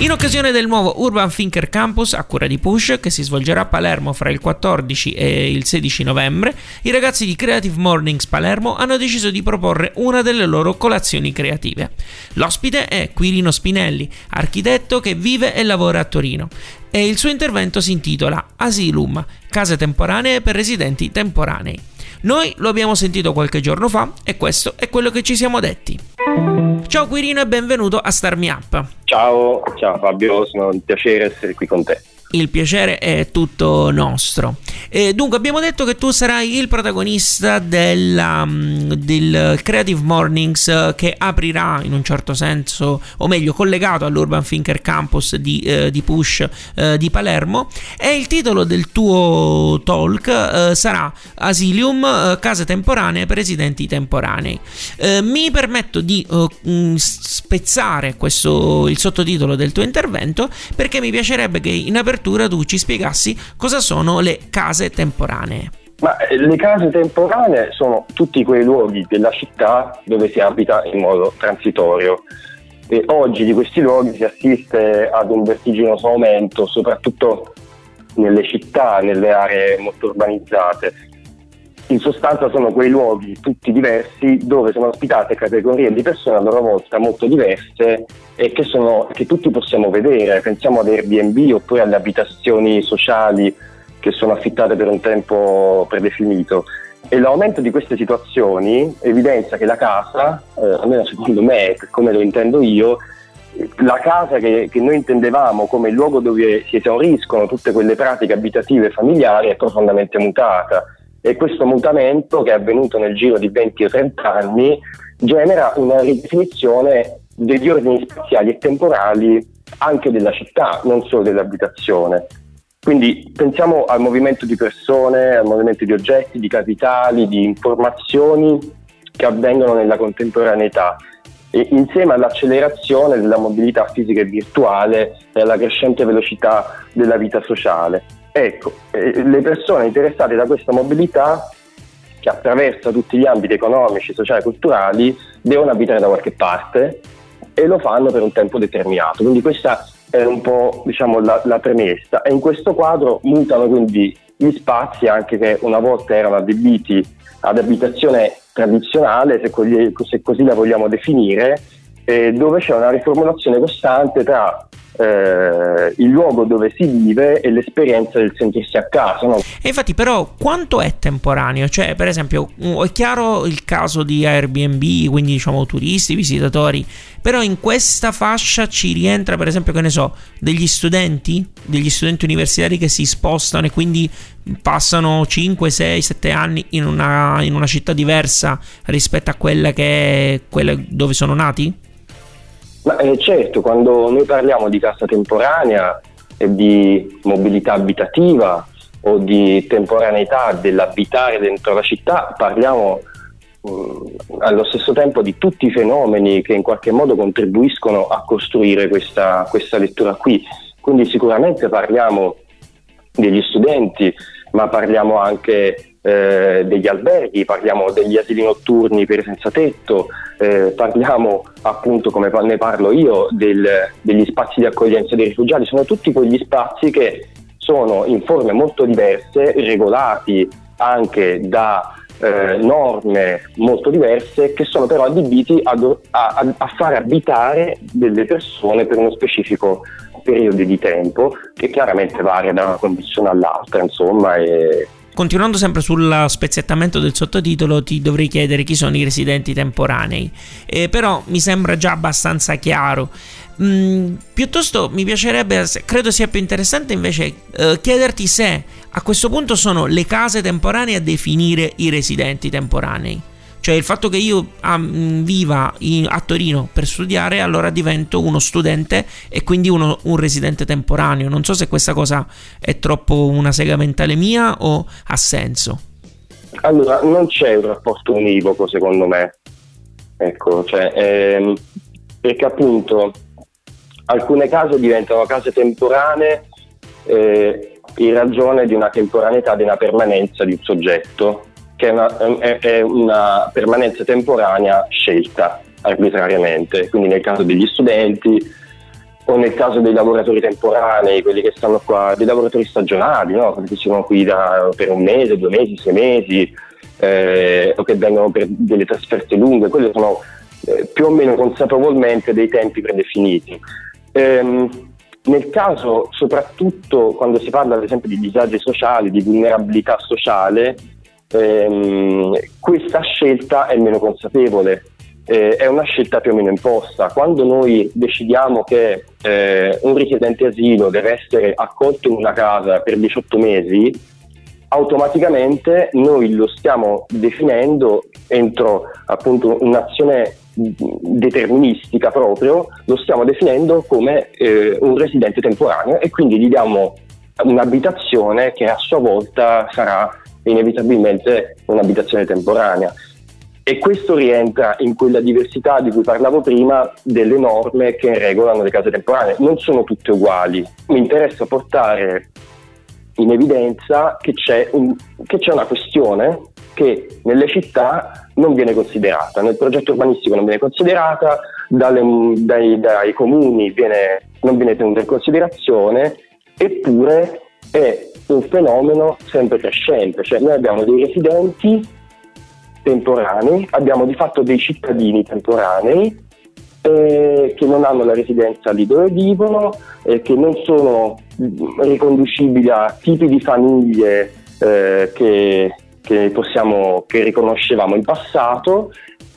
In occasione del nuovo Urban Thinker Campus a cura di Push, che si svolgerà a Palermo fra il 14 e il 16 novembre, i ragazzi di Creative Mornings Palermo hanno deciso di proporre una delle loro colazioni creative. L'ospite è Quirino Spinelli, architetto che vive e lavora a Torino, e il suo intervento si intitola Asylum, case temporanee per residenti temporanei. Noi lo abbiamo sentito qualche giorno fa e questo è quello che ci siamo detti. Ciao Quirino e benvenuto a Star Me Up. Ciao, ciao Fabio, sono un piacere essere qui con te il piacere è tutto nostro. E dunque, abbiamo detto che tu sarai il protagonista della, mm, del Creative Mornings che aprirà in un certo senso, o meglio, collegato all'Urban Thinker Campus di, eh, di Push eh, di Palermo. E il titolo del tuo talk eh, sarà Asilium, eh, case temporanee per residenti temporanei. Eh, mi permetto di eh, mm, spezzare questo, il sottotitolo del tuo intervento perché mi piacerebbe che in apertura apertura tu ci spiegassi cosa sono le case temporanee. Ma eh, le case temporanee sono tutti quei luoghi della città dove si abita in modo transitorio. E oggi di questi luoghi si assiste ad un vertiginoso aumento, soprattutto nelle città, nelle aree molto urbanizzate. In sostanza sono quei luoghi tutti diversi dove sono ospitate categorie di persone a loro volta molto diverse e che, sono, che tutti possiamo vedere. Pensiamo ad Airbnb oppure alle abitazioni sociali che sono affittate per un tempo predefinito. E l'aumento di queste situazioni evidenzia che la casa, eh, almeno secondo me, come lo intendo io, la casa che, che, noi intendevamo come il luogo dove si esauriscono tutte quelle pratiche abitative familiari è profondamente mutata e questo mutamento che è avvenuto nel giro di 20 o 30 anni genera una ridefinizione degli ordini spaziali e temporali anche della città, non solo dell'abitazione. Quindi pensiamo al movimento di persone, al movimento di oggetti, di capitali, di informazioni che avvengono nella contemporaneità e insieme all'accelerazione della mobilità fisica e virtuale e alla crescente velocità della vita sociale. Ecco, eh, le persone interessate da questa mobilità che attraversa tutti gli ambiti economici, sociali e culturali devono abitare da qualche parte e lo fanno per un tempo determinato. Quindi questa è un po' diciamo, la, la premessa e in questo quadro mutano quindi gli spazi anche che una volta erano adibiti ad abitazione tradizionale, se così, se così la vogliamo definire, eh, dove c'è una riformulazione costante tra eh, il luogo dove si vive e l'esperienza del sentirsi a casa. No? E infatti, però, quanto è temporaneo? Cioè, per esempio, è chiaro il caso di Airbnb, quindi diciamo turisti, visitatori, però in questa fascia ci rientra, per esempio, che ne so, degli studenti, degli studenti universitari che si spostano e quindi passano 5, 6, 7 anni in una, in una città diversa rispetto a quella che è quella dove sono nati? Ma, eh, certo, quando noi parliamo di casa temporanea e di mobilità abitativa o di temporaneità dell'abitare dentro la città, parliamo mh, mm, allo stesso tempo di tutti i fenomeni che in qualche modo contribuiscono a costruire questa, questa lettura qui. Quindi sicuramente parliamo degli studenti, ma parliamo anche eh, degli alberghi, parliamo degli asili notturni per senza tetto, eh, parliamo appunto, come ne parlo io, del, degli spazi di accoglienza dei rifugiati, sono tutti quegli spazi che sono in forme molto diverse, regolati anche da eh, norme molto diverse che sono però adibiti a, a, a, far abitare delle persone per uno specifico periodo di tempo che chiaramente varia da una condizione all'altra, insomma, e Continuando sempre sul speziettamento del sottotitolo, ti dovrei chiedere chi sono i residenti temporanei. Eh, però mi sembra già abbastanza chiaro. Mm, piuttosto mi piacerebbe, credo sia più interessante invece eh, chiederti se a questo punto sono le case temporanee a definire i residenti temporanei. Cioè il fatto che io ah, viva in, a Torino per studiare, allora divento uno studente e quindi uno, un residente temporaneo. Non so se questa cosa è troppo una sega mentale mia o ha senso. Allora, non c'è un rapporto univoco secondo me. Ecco, cioè, ehm, perché appunto alcune case diventano case temporanee eh, in ragione di una temporaneità, di una permanenza di un soggetto, che è una, è, è una permanenza temporanea scelta arbitrariamente. Quindi nel caso degli studenti o nel caso dei lavoratori temporanei, quelli che stanno qua, dei lavoratori stagionali, no? quelli che sono qui da, per un mese, due mesi, sei mesi, eh, o che vengono per delle trasferte lunghe, quelli sono eh, più o meno consapevolmente dei tempi predefiniti. Ehm, nel caso, soprattutto quando si parla ad esempio di disagi sociali, di vulnerabilità sociale, ehm, questa scelta è meno consapevole, eh, è una scelta più o meno imposta. Quando noi decidiamo che eh, un richiedente asilo deve essere accolto in una casa per 18 mesi, automaticamente noi lo stiamo definendo entro appunto un'azione deterministica proprio, lo stiamo definendo come eh, un residente temporaneo e quindi gli diamo un'abitazione che a sua volta sarà inevitabilmente un'abitazione temporanea. E questo rientra in quella diversità di cui parlavo prima delle norme che regolano le case temporanee. Non sono tutte uguali. Mi interessa portare in evidenza che c'è, un, che c'è una questione che nelle città non viene considerata, nel progetto urbanistico non viene considerata, dalle, dai, dai, comuni viene, non viene tenuta in considerazione, eppure è un fenomeno sempre crescente, cioè noi abbiamo dei residenti temporanei, abbiamo di fatto dei cittadini temporanei eh, che non hanno la residenza lì dove vivono, eh, che non sono riconducibili a tipi di famiglie eh, che che, possiamo, che riconoscevamo in passato.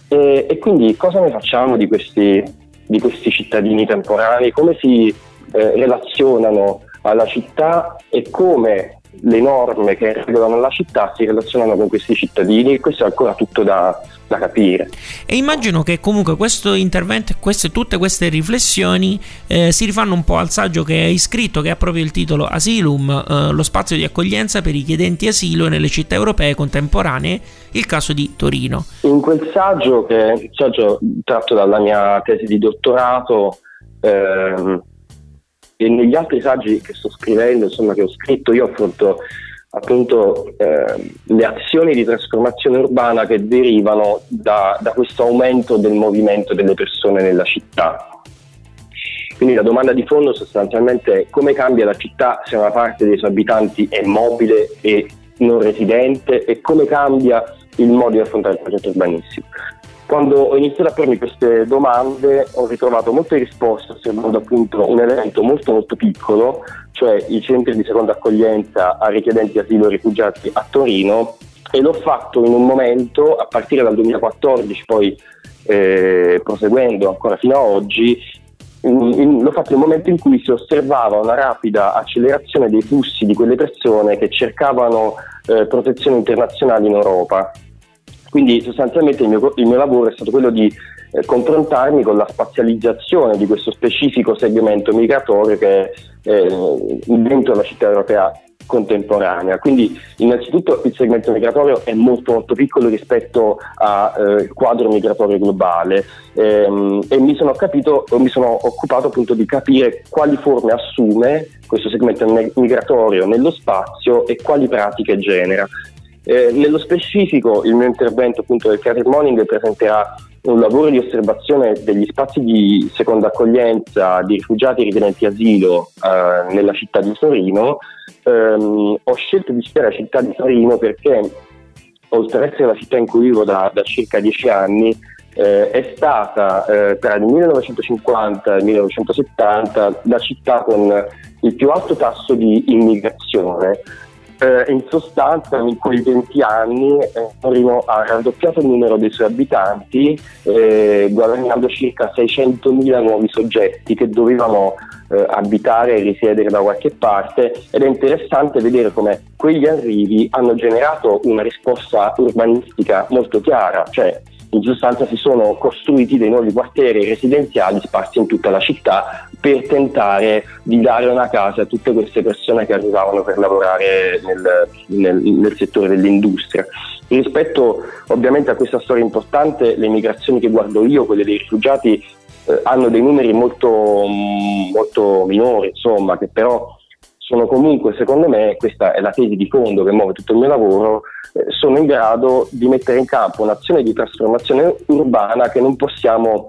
E, quindi cosa ne facciamo di questi, di questi cittadini temporanei, come si eh, relazionano alla città e come le norme che regolano la città si relazionano con questi cittadini, questo è ancora tutto da, da capire. E immagino che comunque questo intervento e queste, tutte queste riflessioni eh, si rifanno un po' al saggio che hai scritto, che ha proprio il titolo Asylum, eh, lo spazio di accoglienza per i chiedenti asilo nelle città europee contemporanee, il caso di Torino. In quel saggio, che è un saggio tratto dalla mia tesi di dottorato, ehm, e negli altri saggi che sto scrivendo, insomma, che ho scritto, io affronto appunto eh, le azioni di trasformazione urbana che derivano da, da questo aumento del movimento delle persone nella città. Quindi la domanda di fondo sostanzialmente è come cambia la città se una parte dei suoi abitanti è mobile e non residente e come cambia il modo di affrontare il progetto urbanistico. Quando ho iniziato a pormi queste domande ho ritrovato molte risposte osservando appunto un elemento molto molto piccolo, cioè i centri di seconda accoglienza a richiedenti asilo e rifugiati a Torino e l'ho fatto in un momento, a partire dal 2014, poi eh, proseguendo ancora fino ad oggi, in, in, l'ho fatto in un momento in cui si osservava una rapida accelerazione dei flussi di quelle persone che cercavano eh, protezione internazionale in Europa quindi sostanzialmente il mio, il mio lavoro è stato quello di eh, confrontarmi con la spazializzazione di questo specifico segmento migratorio che è eh, dentro la città europea contemporanea. Quindi innanzitutto il segmento migratorio è molto molto piccolo rispetto al eh, quadro migratorio globale ehm, e mi sono, capito, mi sono occupato appunto di capire quali forme assume questo segmento migratorio nello spazio e quali pratiche genera. Eh, nello specifico il mio intervento appunto del career morning presenterà un lavoro di osservazione degli spazi di seconda accoglienza di rifugiati e richiedenti asilo eh, nella città di Torino. Um, ho scelto di citare la città di Torino perché, oltre ad essere la città in cui vivo da, da circa dieci anni, eh, è stata eh, tra il 1950 e il 1970 la città con il più alto tasso di immigrazione eh, in sostanza in quei 20 anni eh, Torino ha raddoppiato il numero dei suoi abitanti eh, guadagnando circa 600.000 nuovi soggetti che dovevano eh, abitare e risiedere da qualche parte ed è interessante vedere come quegli arrivi hanno generato una risposta urbanistica molto chiara, cioè in sostanza si sono costruiti dei nuovi quartieri residenziali sparsi in tutta la città per tentare di dare una casa a tutte queste persone che arrivavano per lavorare nel, nel, nel settore dell'industria. Rispetto ovviamente a questa storia importante, le migrazioni che guardo io, quelle dei rifugiati, eh, hanno dei numeri molto, molto minori, insomma, che però sono comunque, secondo me, questa è la tesi di fondo che muove tutto il mio lavoro, eh, sono in grado di mettere in campo un'azione di trasformazione urbana che non possiamo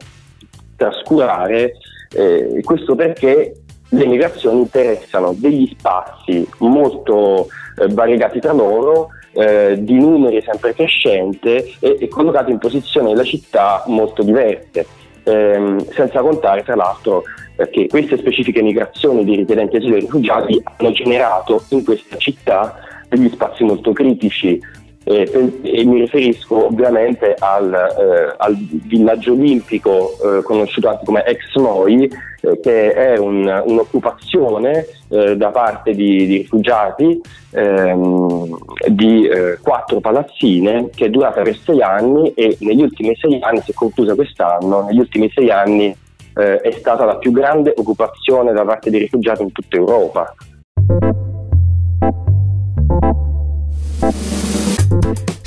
trascurare, eh, questo perché le migrazioni interessano degli spazi molto eh, variegati tra loro, eh, di numeri sempre crescenti e, e collocati in posizioni nella città molto diverse. Ehm, senza contare tra l'altro che queste specifiche migrazioni di richiedenti asilo e rifugiati hanno generato in questa città degli spazi molto critici eh, e mi riferisco ovviamente al, eh, al villaggio olimpico eh, conosciuto anche come ex Noi eh, che è un, un'occupazione eh, da parte di, di rifugiati ehm, di eh, quattro palazzine che è durata per sei anni e negli ultimi sei anni, si è conclusa quest'anno, negli ultimi sei anni è stata la più grande occupazione da parte dei rifugiati in tutta Europa.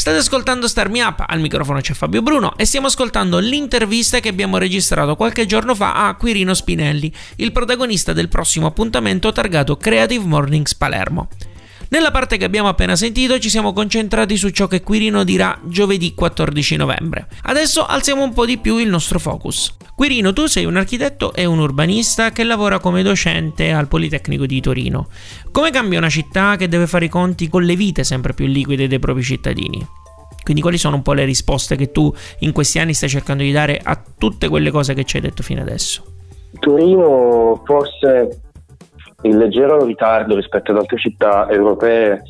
State ascoltando Star Me Up, al microfono c'è Fabio Bruno e stiamo ascoltando l'intervista che abbiamo registrato qualche giorno fa a Quirino Spinelli, il protagonista del prossimo appuntamento targato Creative Mornings Palermo. Nella parte che abbiamo appena sentito ci siamo concentrati su ciò che Quirino dirà giovedì 14 novembre. Adesso alziamo un po' di più il nostro focus. Quirino, tu sei un architetto e un urbanista che lavora come docente al Politecnico di Torino. Come cambia una città che deve fare i conti con le vite sempre più liquide dei propri cittadini? Quindi quali sono un po' le risposte che tu in questi anni stai cercando di dare a tutte quelle cose che ci hai detto fino adesso? Torino forse in leggero ritardo rispetto ad altre città europee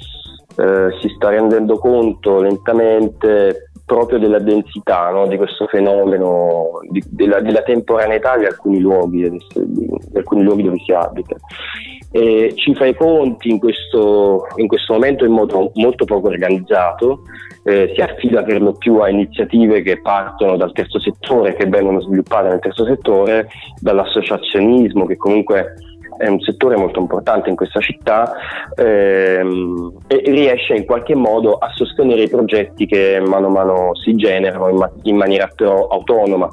eh, si sta rendendo conto lentamente proprio della densità no? di questo fenomeno, di, della, della, temporaneità di alcuni luoghi, di alcuni luoghi dove si abita. E ci fa i conti in questo, in questo momento in modo molto poco organizzato, eh, si affida per lo più a iniziative che partono dal terzo settore, che vengono sviluppate nel terzo settore, dall'associazionismo che comunque è un settore molto importante in questa città ehm, e riesce in qualche modo a sostenere i progetti che mano a mano si generano in, ma- in maniera però autonoma.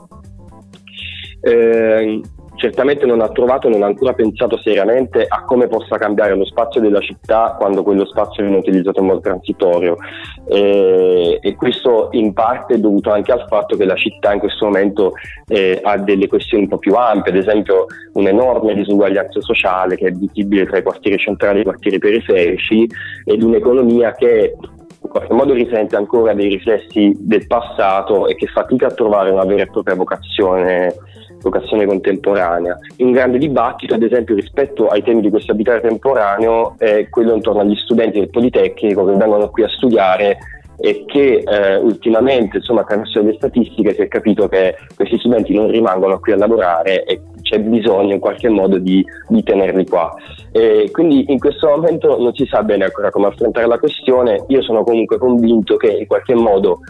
Eh, certamente non ha trovato non ha ancora pensato seriamente a come possa cambiare lo spazio della città quando quello spazio viene utilizzato in modo transitorio. E, e questo in parte è dovuto anche al fatto che la città in questo momento eh, ha delle questioni un po' più ampie, ad esempio un'enorme disuguaglianza sociale che è visibile tra i quartieri centrali e i quartieri periferici ed un'economia che in qualche modo risente ancora dei riflessi del passato e che fatica a trovare una vera e propria vocazione vocazione contemporanea. Un grande dibattito, ad esempio, rispetto ai temi di questo abitare temporaneo è quello intorno agli studenti del Politecnico che vengono qui a studiare e che eh, ultimamente, insomma, attraverso le statistiche si è capito che questi studenti non rimangono qui a lavorare e c'è bisogno in qualche modo di, di tenerli qua. E quindi in questo momento non si sa bene ancora come affrontare la questione, io sono comunque convinto che in qualche modo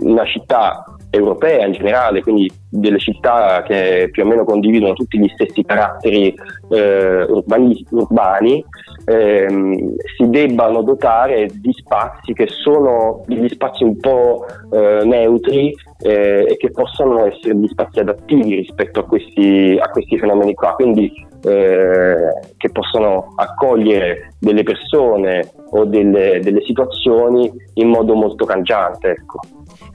una città europea in generale, quindi delle città che più o meno condividono tutti gli stessi caratteri eh, urbani, urbani ehm, si debbano dotare di spazi che sono degli spazi un po' eh, neutri eh, e che possano essere degli spazi adattivi rispetto a questi, a questi fenomeni qua, quindi eh, che possono accogliere delle persone o delle, delle situazioni in modo molto cangiante. Ecco.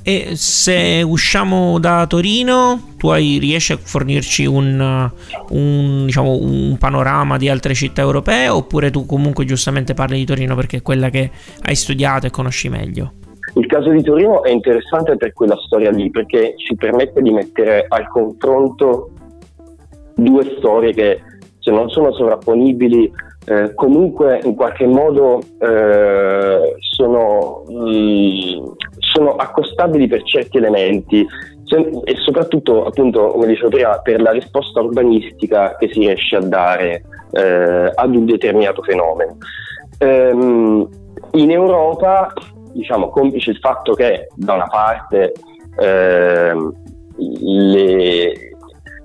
E se usciamo da Torino, tu hai, riesci a fornirci un, un, diciamo, un, panorama di altre città europee oppure tu comunque giustamente parli di Torino perché è quella che hai studiato e conosci meglio? Il caso di Torino è interessante per quella storia lì perché ci permette di mettere al confronto due storie che se non sono sovrapponibili eh, comunque in qualche modo eh, sono, mh, mm, sono accostabili per certi elementi. e soprattutto appunto come dicevo prima per la risposta urbanistica che si riesce a dare eh, ad un determinato fenomeno. Ehm, in Europa, diciamo, complice il fatto che da una parte eh, le,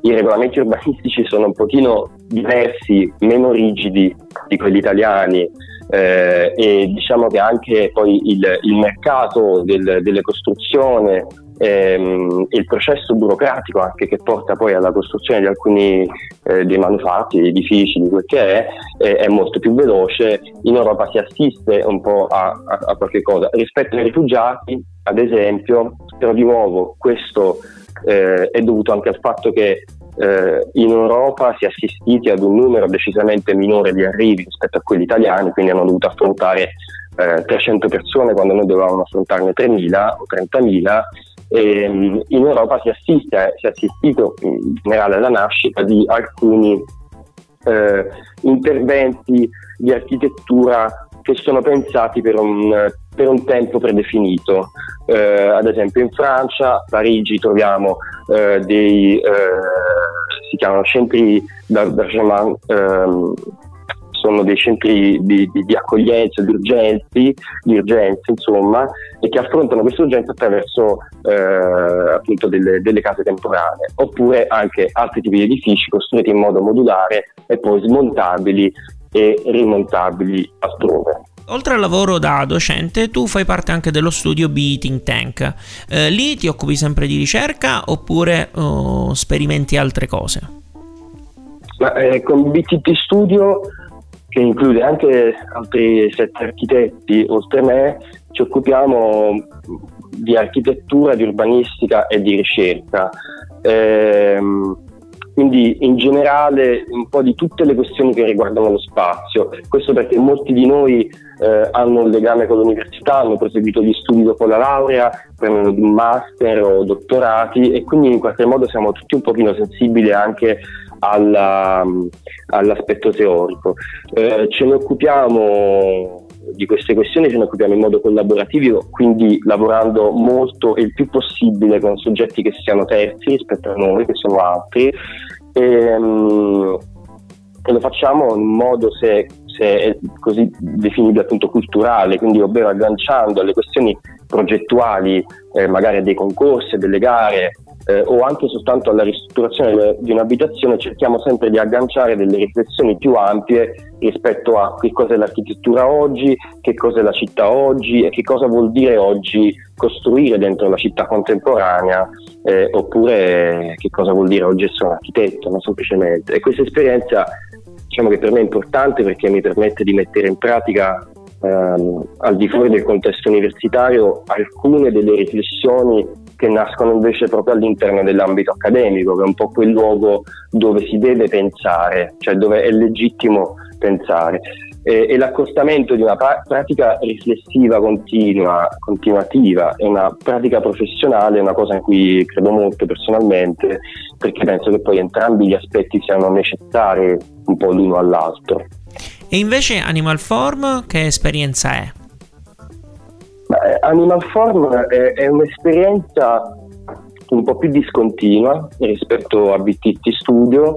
i regolamenti urbanistici sono un pochino diversi, meno rigidi di quelli italiani eh, e diciamo che anche poi il, il mercato del, delle costruzioni ehm, il processo burocratico anche che porta poi alla costruzione di alcuni eh, dei manufatti, edifici, di quel che è, eh, è molto più veloce. In Europa si assiste un po' a, a, a qualche cosa. Rispetto ai rifugiati, ad esempio, però di nuovo questo eh, è dovuto anche al fatto che eh, in Europa si è assistiti ad un numero decisamente minore di arrivi rispetto a quelli italiani, quindi hanno dovuto affrontare eh, 300 persone quando noi dovevamo affrontarne 3.000 o 30.000 e, mm, in Europa si, assiste, si è assistito in generale alla nascita di alcuni eh, interventi di architettura che sono pensati per un, per un tempo predefinito. Eh, ad esempio in Francia, a Parigi troviamo eh, dei, eh, si chiamano centri d'argement ehm, sono dei centri di, di, di accoglienza, di, urgenti, di urgenza, insomma, e che affrontano queste urgenze attraverso eh, appunto delle, delle, case temporanee, oppure anche altri tipi di edifici costruiti in modo modulare e poi smontabili e rimontabili altrove. Oltre al lavoro da docente, tu fai parte anche dello studio B Think Tank. Eh, lì ti occupi sempre di ricerca oppure oh, sperimenti altre cose? Ma, eh, con BTT Studio che include anche altri sette architetti oltre me, ci occupiamo di architettura, di urbanistica e di ricerca. Ehm, quindi in generale un po' di tutte le questioni che riguardano lo spazio. Questo perché molti di noi eh, hanno un legame con l'università, hanno proseguito gli studi dopo la laurea, prendono un master o dottorati e quindi in qualche modo siamo tutti un pochino sensibili anche alla, all'aspetto teorico. Eh, ce ne occupiamo di queste questioni ce ne occupiamo in modo collaborativo, quindi lavorando molto e il più possibile con soggetti che siano terzi rispetto a noi, che sono altri, e, um, e lo facciamo in modo, se, se è così definibile, appunto culturale, quindi ovvero agganciando alle questioni progettuali, eh, magari dei concorsi, delle gare, eh, o anche soltanto alla ristrutturazione di un'abitazione cerchiamo sempre di agganciare delle riflessioni più ampie rispetto a che cosa è l'architettura oggi, che cosa è la città oggi e che cosa vuol dire oggi costruire dentro la città contemporanea eh, oppure che cosa vuol dire oggi essere un architetto, no? semplicemente. E questa esperienza diciamo che per me è importante perché mi permette di mettere in pratica ehm, al di fuori del contesto universitario alcune delle riflessioni che nascono invece proprio all'interno dell'ambito accademico, che è un po' quel luogo dove si deve pensare, cioè dove è legittimo pensare. E, e l'accostamento di una pra- pratica riflessiva continua, continuativa e una pratica professionale è una cosa in cui credo molto personalmente, perché penso che poi entrambi gli aspetti siano necessari un po' l'uno all'altro. E invece Animal Form che esperienza è? Beh, Animal Form è, è, un'esperienza un po' più discontinua rispetto a BTT Studio.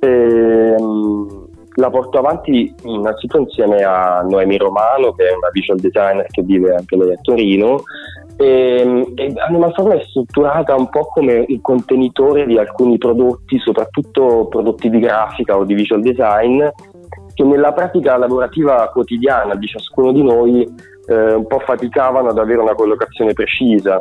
Ehm, la porto avanti innanzitutto insieme a Noemi Romano, che è una visual designer che vive anche lei a Torino. E, e Animal Form è strutturata un po' come il contenitore di alcuni prodotti, soprattutto prodotti di grafica o di visual design, che nella pratica lavorativa quotidiana di ciascuno di noi eh, un po' faticavano ad avere una collocazione precisa.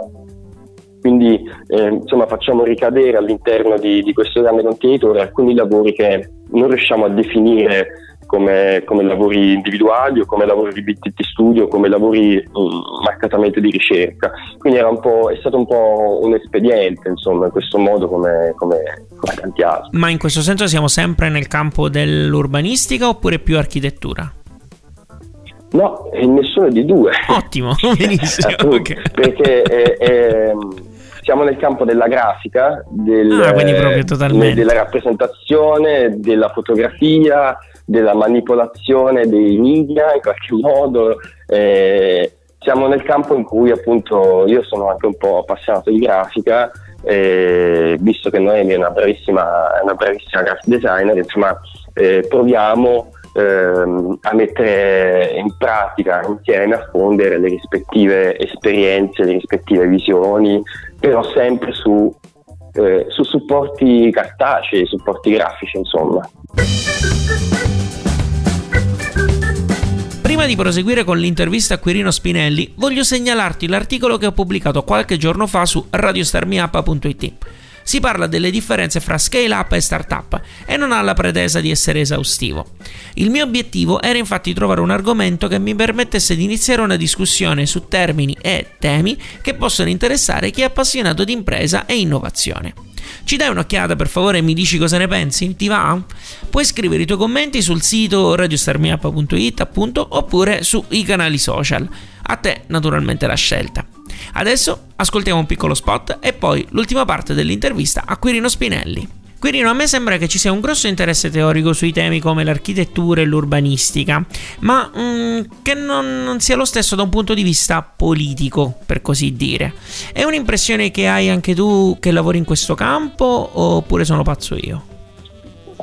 Quindi eh, insomma, facciamo ricadere all'interno di, di questo grande contenitore alcuni lavori che non riusciamo a definire come, come, lavori individuali o come lavori di BTT Studio, come lavori um, marcatamente di ricerca. Quindi è stato un po' un espediente, insomma, in questo modo come, come, come tanti altri. Ma in questo senso siamo sempre nel campo dell'urbanistica oppure più architettura? No, nessuno di due. Ottimo, benissimo. okay. Perché è, è, siamo nel campo della grafica, del, ah, della rappresentazione, della fotografia, della manipolazione dei media in qualche modo. Eh, siamo nel campo in cui appunto io sono anche un po' appassionato di grafica eh, visto che Noemi è una bravissima, una bravissima graphic designer, insomma, eh, proviamo ehm, a mettere in pratica insieme, a fondere le rispettive esperienze, le rispettive visioni, però sempre su, eh, su supporti cartacei, supporti grafici, insomma. Prima di proseguire con l'intervista a Quirino Spinelli, voglio segnalarti l'articolo che ho pubblicato qualche giorno fa su radiostarmiup.it si parla delle differenze fra scale up e startup e non ha la pretesa di essere esaustivo. Il mio obiettivo era infatti trovare un argomento che mi permettesse di iniziare una discussione su termini e temi che possono interessare chi è appassionato di impresa e innovazione. Ci dai un'occhiata per favore e mi dici cosa ne pensi? Ti va? Puoi scrivere i tuoi commenti sul sito radiostarmiup.it appunto oppure sui canali social. A te naturalmente la scelta. Adesso ascoltiamo un piccolo spot e poi l'ultima parte dell'intervista a Quirino Spinelli. Quirino, a me sembra che ci sia un grosso interesse teorico sui temi come l'architettura e l'urbanistica, ma mm, che non, non, sia lo stesso da un punto di vista politico, per così dire. È un'impressione che hai anche tu che lavori in questo campo oppure sono pazzo io?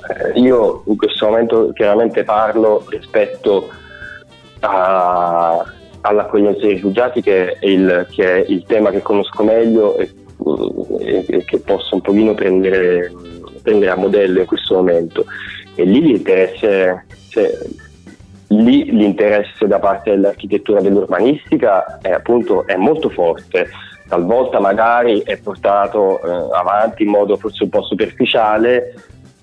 Eh, io in questo momento chiaramente parlo rispetto a, all'accoglienza dei rifugiati che è, il, che è il, tema che conosco meglio e, e, che posso un pochino prendere, prendere, a modello in questo momento. E lì l'interesse, cioè, lì l'interesse da parte dell'architettura dell'urbanistica è, appunto, è molto forte. Talvolta magari è portato eh, avanti in modo forse un po' superficiale,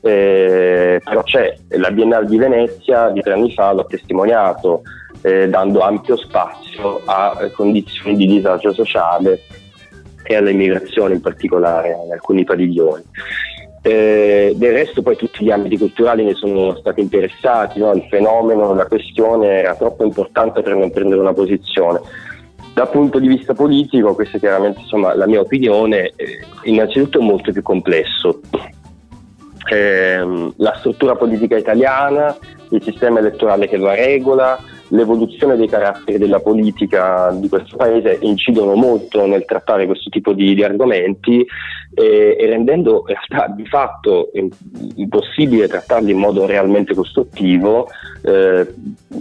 eh, però c'è la Biennale di Venezia di tre anni fa l'ho testimoniato, eh, dando ampio spazio a eh, condizioni di disagio sociale e all'immigrazione in particolare in alcuni padiglioni. Eh, del resto poi tutti gli ambiti culturali ne sono stati interessati, no? il fenomeno, la questione era troppo importante per non prendere una posizione. Dal punto di vista politico, questa è chiaramente insomma, la mia opinione, eh, innanzitutto è molto più complesso. Eh, la struttura politica italiana, il sistema elettorale che la regola, l'evoluzione dei caratteri della politica di questo paese incidono molto nel trattare questo tipo di, di argomenti e, e, rendendo in realtà di fatto impossibile trattarli in modo realmente costruttivo eh,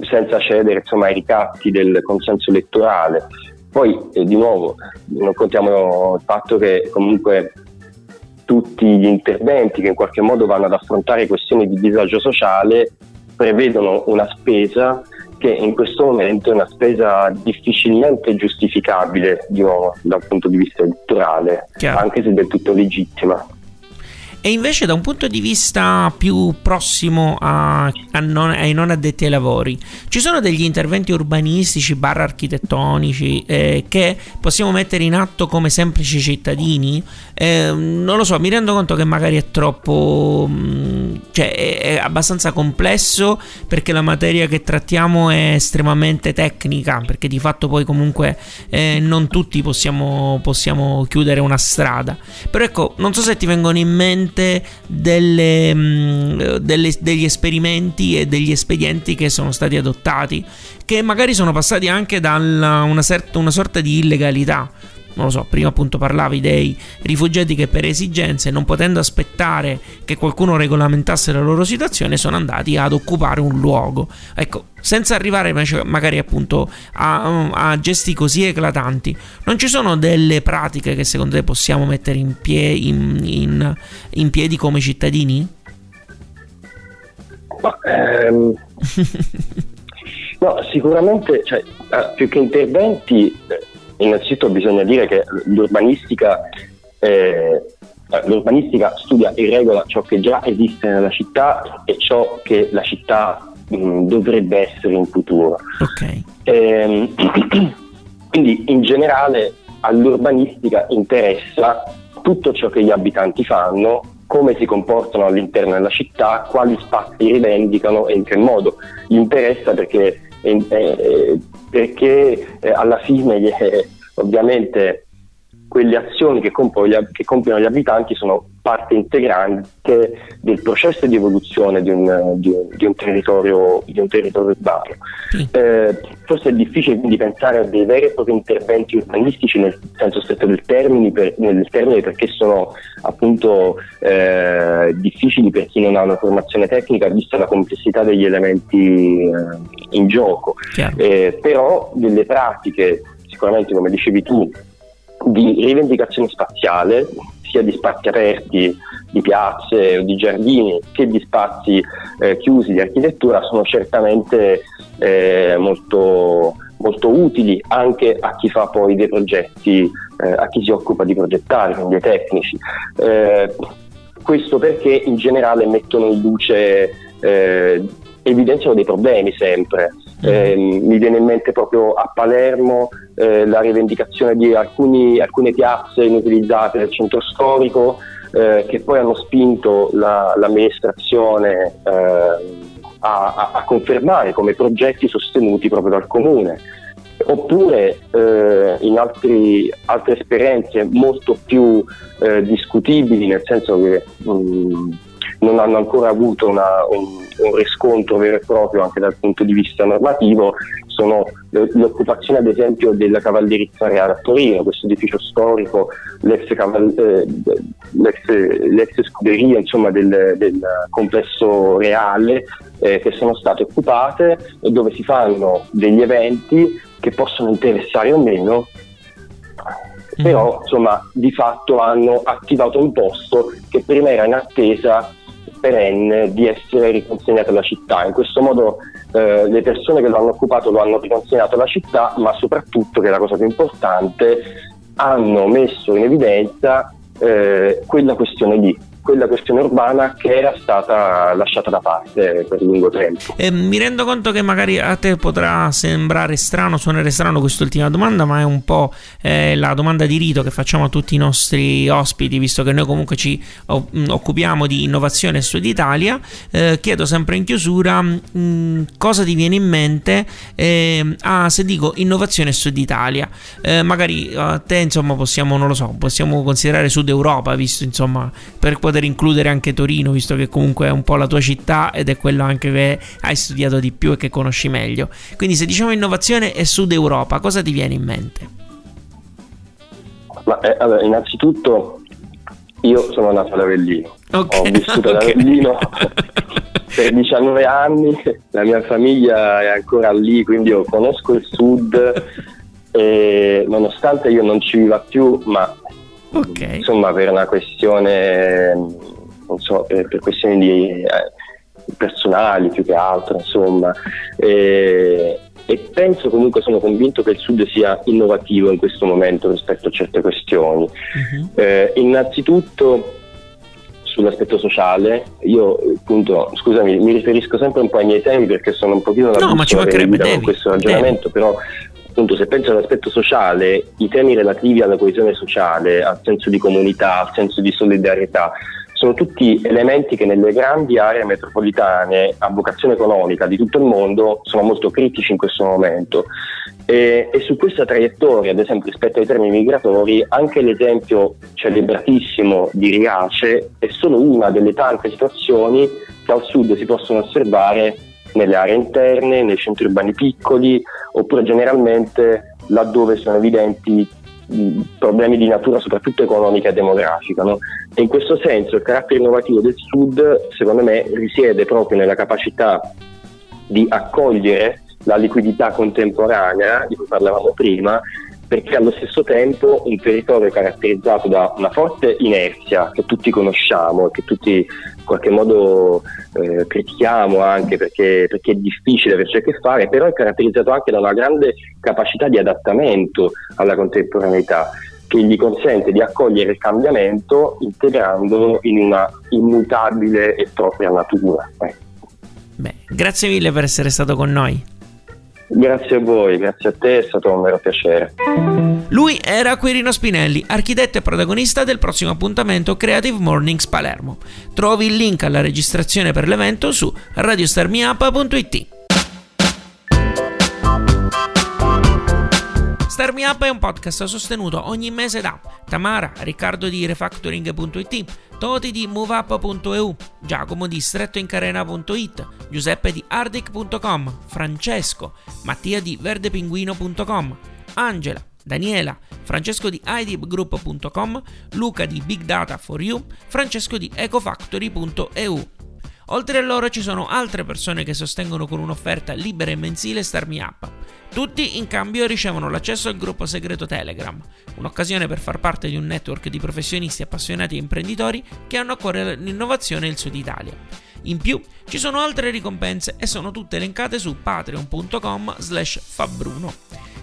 senza cedere insomma, ai ricatti del consenso elettorale. Poi eh, di nuovo non contiamo il fatto che comunque tutti gli interventi che in qualche modo vanno ad affrontare questioni di disagio sociale prevedono una spesa che in questo momento è una spesa difficilmente giustificabile di nuovo, dal punto di vista elettorale, Chiaro. anche se del tutto legittima. E invece da un punto di vista più prossimo a, a non, ai non addetti ai lavori, ci sono degli interventi urbanistici, barra architettonici, eh, che possiamo mettere in atto come semplici cittadini? Eh, non lo so, mi rendo conto che magari è troppo... Mm, cioè è, è abbastanza complesso perché la materia che trattiamo è estremamente tecnica, perché di fatto poi comunque eh, non tutti possiamo, possiamo chiudere una strada. Però ecco, non so se ti vengono in mente sicuramente delle, mm, delle, degli esperimenti e degli espedienti che sono stati adottati, che magari sono passati anche da una, una sorta di illegalità non lo so, prima appunto parlavi dei rifugiati che per esigenze, non potendo aspettare che qualcuno regolamentasse la loro situazione, sono andati ad occupare un luogo. Ecco, senza arrivare magari appunto a, a gesti così eclatanti, non ci sono delle pratiche che secondo te possiamo mettere in, pie- in, in, in piedi come cittadini? Ma, ehm... no, sicuramente, cioè, eh, più che interventi eh, innanzitutto bisogna dire che l'urbanistica, eh, l'urbanistica studia e regola ciò che già esiste nella città e ciò che la città mh, dovrebbe essere in futuro. Okay. Eh, quindi in generale all'urbanistica interessa tutto ciò che gli abitanti fanno, come si comportano all'interno della città, quali spazi rivendicano e in che modo. Gli interessa perché eh, perché alla fine eh, ovviamente quelle azioni che compiono, gli, che compiono gli abitanti sono parte integrante del processo di evoluzione di un, di un, di un, territorio, di un territorio, urbano. Eh, forse è difficile quindi pensare a dei veri e propri interventi urbanistici nel senso stretto del termine, per, nel termine perché sono appunto eh, difficili per chi non ha una formazione tecnica vista la complessità degli elementi eh, in gioco. Eh, però delle pratiche, sicuramente come dicevi tu, di rivendicazione spaziale, sia di spazi aperti, di piazze o di giardini, che di spazi eh, chiusi di architettura, sono certamente eh, molto, molto, utili anche a chi fa poi dei progetti, eh, a chi si occupa di progettare, quindi ai tecnici. Eh, questo perché in generale mettono in luce eh, evidenziano dei problemi sempre. Eh, mi viene in mente proprio a Palermo eh, la rivendicazione di alcuni, alcune piazze inutilizzate del centro storico eh, che poi hanno spinto la, l'amministrazione eh, a, a, confermare come progetti sostenuti proprio dal comune. Oppure eh, in altri, altre esperienze molto più eh, discutibili, nel senso che mh, mm, non hanno ancora avuto una, un, un, riscontro vero e proprio anche dal punto di vista normativo sono l'occupazione ad esempio della cavallerizza reale a Torino, questo edificio storico, l'ex, caval- eh, l'ex, l'ex scuderia insomma, del, del, complesso reale eh, che sono state occupate e dove si fanno degli eventi che possono interessare o meno però insomma di fatto hanno attivato un posto che prima era in attesa perenne di essere riconsegnato alla città. In questo modo eh, le persone che lo hanno occupato lo hanno riconsegnato alla città, ma soprattutto, che è la cosa più importante, hanno messo in evidenza eh, quella questione lì, quella questione urbana che era stata lasciata da parte per lungo tempo. E mi rendo conto che magari a te potrà sembrare strano, suonare strano quest'ultima domanda, ma è un po' eh, la domanda di rito che facciamo a tutti i nostri ospiti, visto che noi comunque ci occupiamo di innovazione Sud Italia. Eh, chiedo sempre in chiusura mh, mm, cosa ti viene in mente eh, ah, se dico innovazione Sud Italia. Eh, magari a te, insomma, possiamo, non lo so, possiamo considerare Sud Europa, visto insomma, per poter includere anche Torino, visto che comunque è un po' la tua città ed è quello anche che hai studiato di più e che conosci meglio. Quindi se diciamo innovazione e Sud Europa, cosa ti viene in mente? Ma, eh, allora, innanzitutto io sono nato ad Avellino, okay, ho vissuto okay. ad Avellino per 19 anni, la mia famiglia è ancora lì, quindi io conosco il sud e nonostante io non ci viva più, ma Okay. Insomma, per una questione, non so, per, per questioni di, eh, personali più che altro, insomma. E, e penso comunque, sono convinto che il Sud sia innovativo in questo momento rispetto a certe questioni. Uh-huh. Eh, innanzitutto sull'aspetto sociale, io appunto, scusami, mi riferisco sempre un po' ai miei temi perché sono un pochino no, ma ci mancherebbe, devi, questo ragionamento, devi. però appunto se penso all'aspetto sociale, i temi relativi alla coesione sociale, al senso di comunità, al senso di solidarietà, sono tutti elementi che nelle grandi aree metropolitane a vocazione economica di tutto il mondo sono molto critici in questo momento. E, e, su questa traiettoria, ad esempio rispetto ai termini migratori, anche l'esempio celebratissimo di Riace è solo una delle tante situazioni che al sud si possono osservare nelle aree interne, nei centri urbani piccoli, oppure generalmente laddove sono evidenti problemi di natura soprattutto economica e demografica. No? E in questo senso il carattere innovativo del Sud, secondo me, risiede proprio nella capacità di accogliere la liquidità contemporanea di cui parlavamo prima perché allo stesso tempo un territorio caratterizzato da una forte inerzia che tutti conosciamo che tutti in qualche modo eh, critichiamo anche perché, perché, è difficile averci a che fare, però è caratterizzato anche da una grande capacità di adattamento alla contemporaneità che gli consente di accogliere il cambiamento integrandolo in una immutabile e propria natura. Eh. Beh, grazie mille per essere stato con noi. Grazie a voi, grazie a te, è stato un vero piacere. Lui era Quirino Spinelli, architetto e protagonista del prossimo appuntamento Creative Mornings Palermo. Trovi il link alla registrazione per l'evento su radiostarmiup.it. Me Up è un podcast sostenuto ogni mese da Tamara, Riccardo di Refactoring.it, Toti di MoveUp.eu, Giacomo di strettoincarena.it, Giuseppe di Ardic.com, Francesco, Mattia di verdepinguino.com, Angela, Daniela, Francesco di idibgroup.com, Luca di Big Data for You, Francesco di ecofactory.eu. Oltre a loro ci sono altre persone che sostengono con un'offerta libera e mensile Starmi Up. Tutti in cambio ricevono l'accesso al gruppo segreto Telegram, un'occasione per far parte di un network di professionisti appassionati e imprenditori che hanno a cuore l'innovazione e il Sud Italia. In più ci sono altre ricompense e sono tutte elencate su patreon.com slash fabbruno.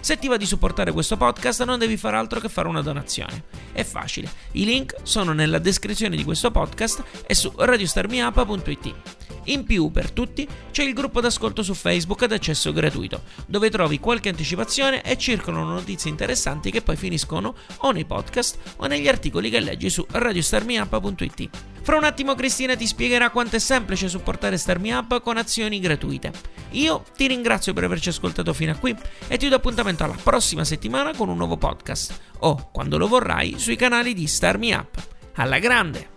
Se ti va di supportare questo podcast non devi fare altro che fare una donazione. È facile, i link sono nella descrizione di questo podcast e su radiostarmiapa.it. In più, per tutti, c'è il gruppo d'ascolto su Facebook ad accesso gratuito, dove trovi qualche anticipazione e circolano notizie interessanti che poi finiscono o nei podcast o negli articoli che leggi su radiostarmiapa.it. Fra un attimo Cristina ti spiegherà quanto è semplice supportare Starmi Up con azioni gratuite. Io ti ringrazio per averci ascoltato fino a qui e ti do appuntamento alla prossima settimana con un nuovo podcast o, quando lo vorrai, sui canali di Starmi Up. Alla grande!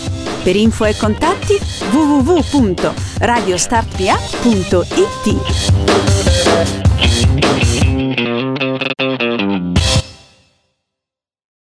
Per info e contatti www.radiostartmeup.it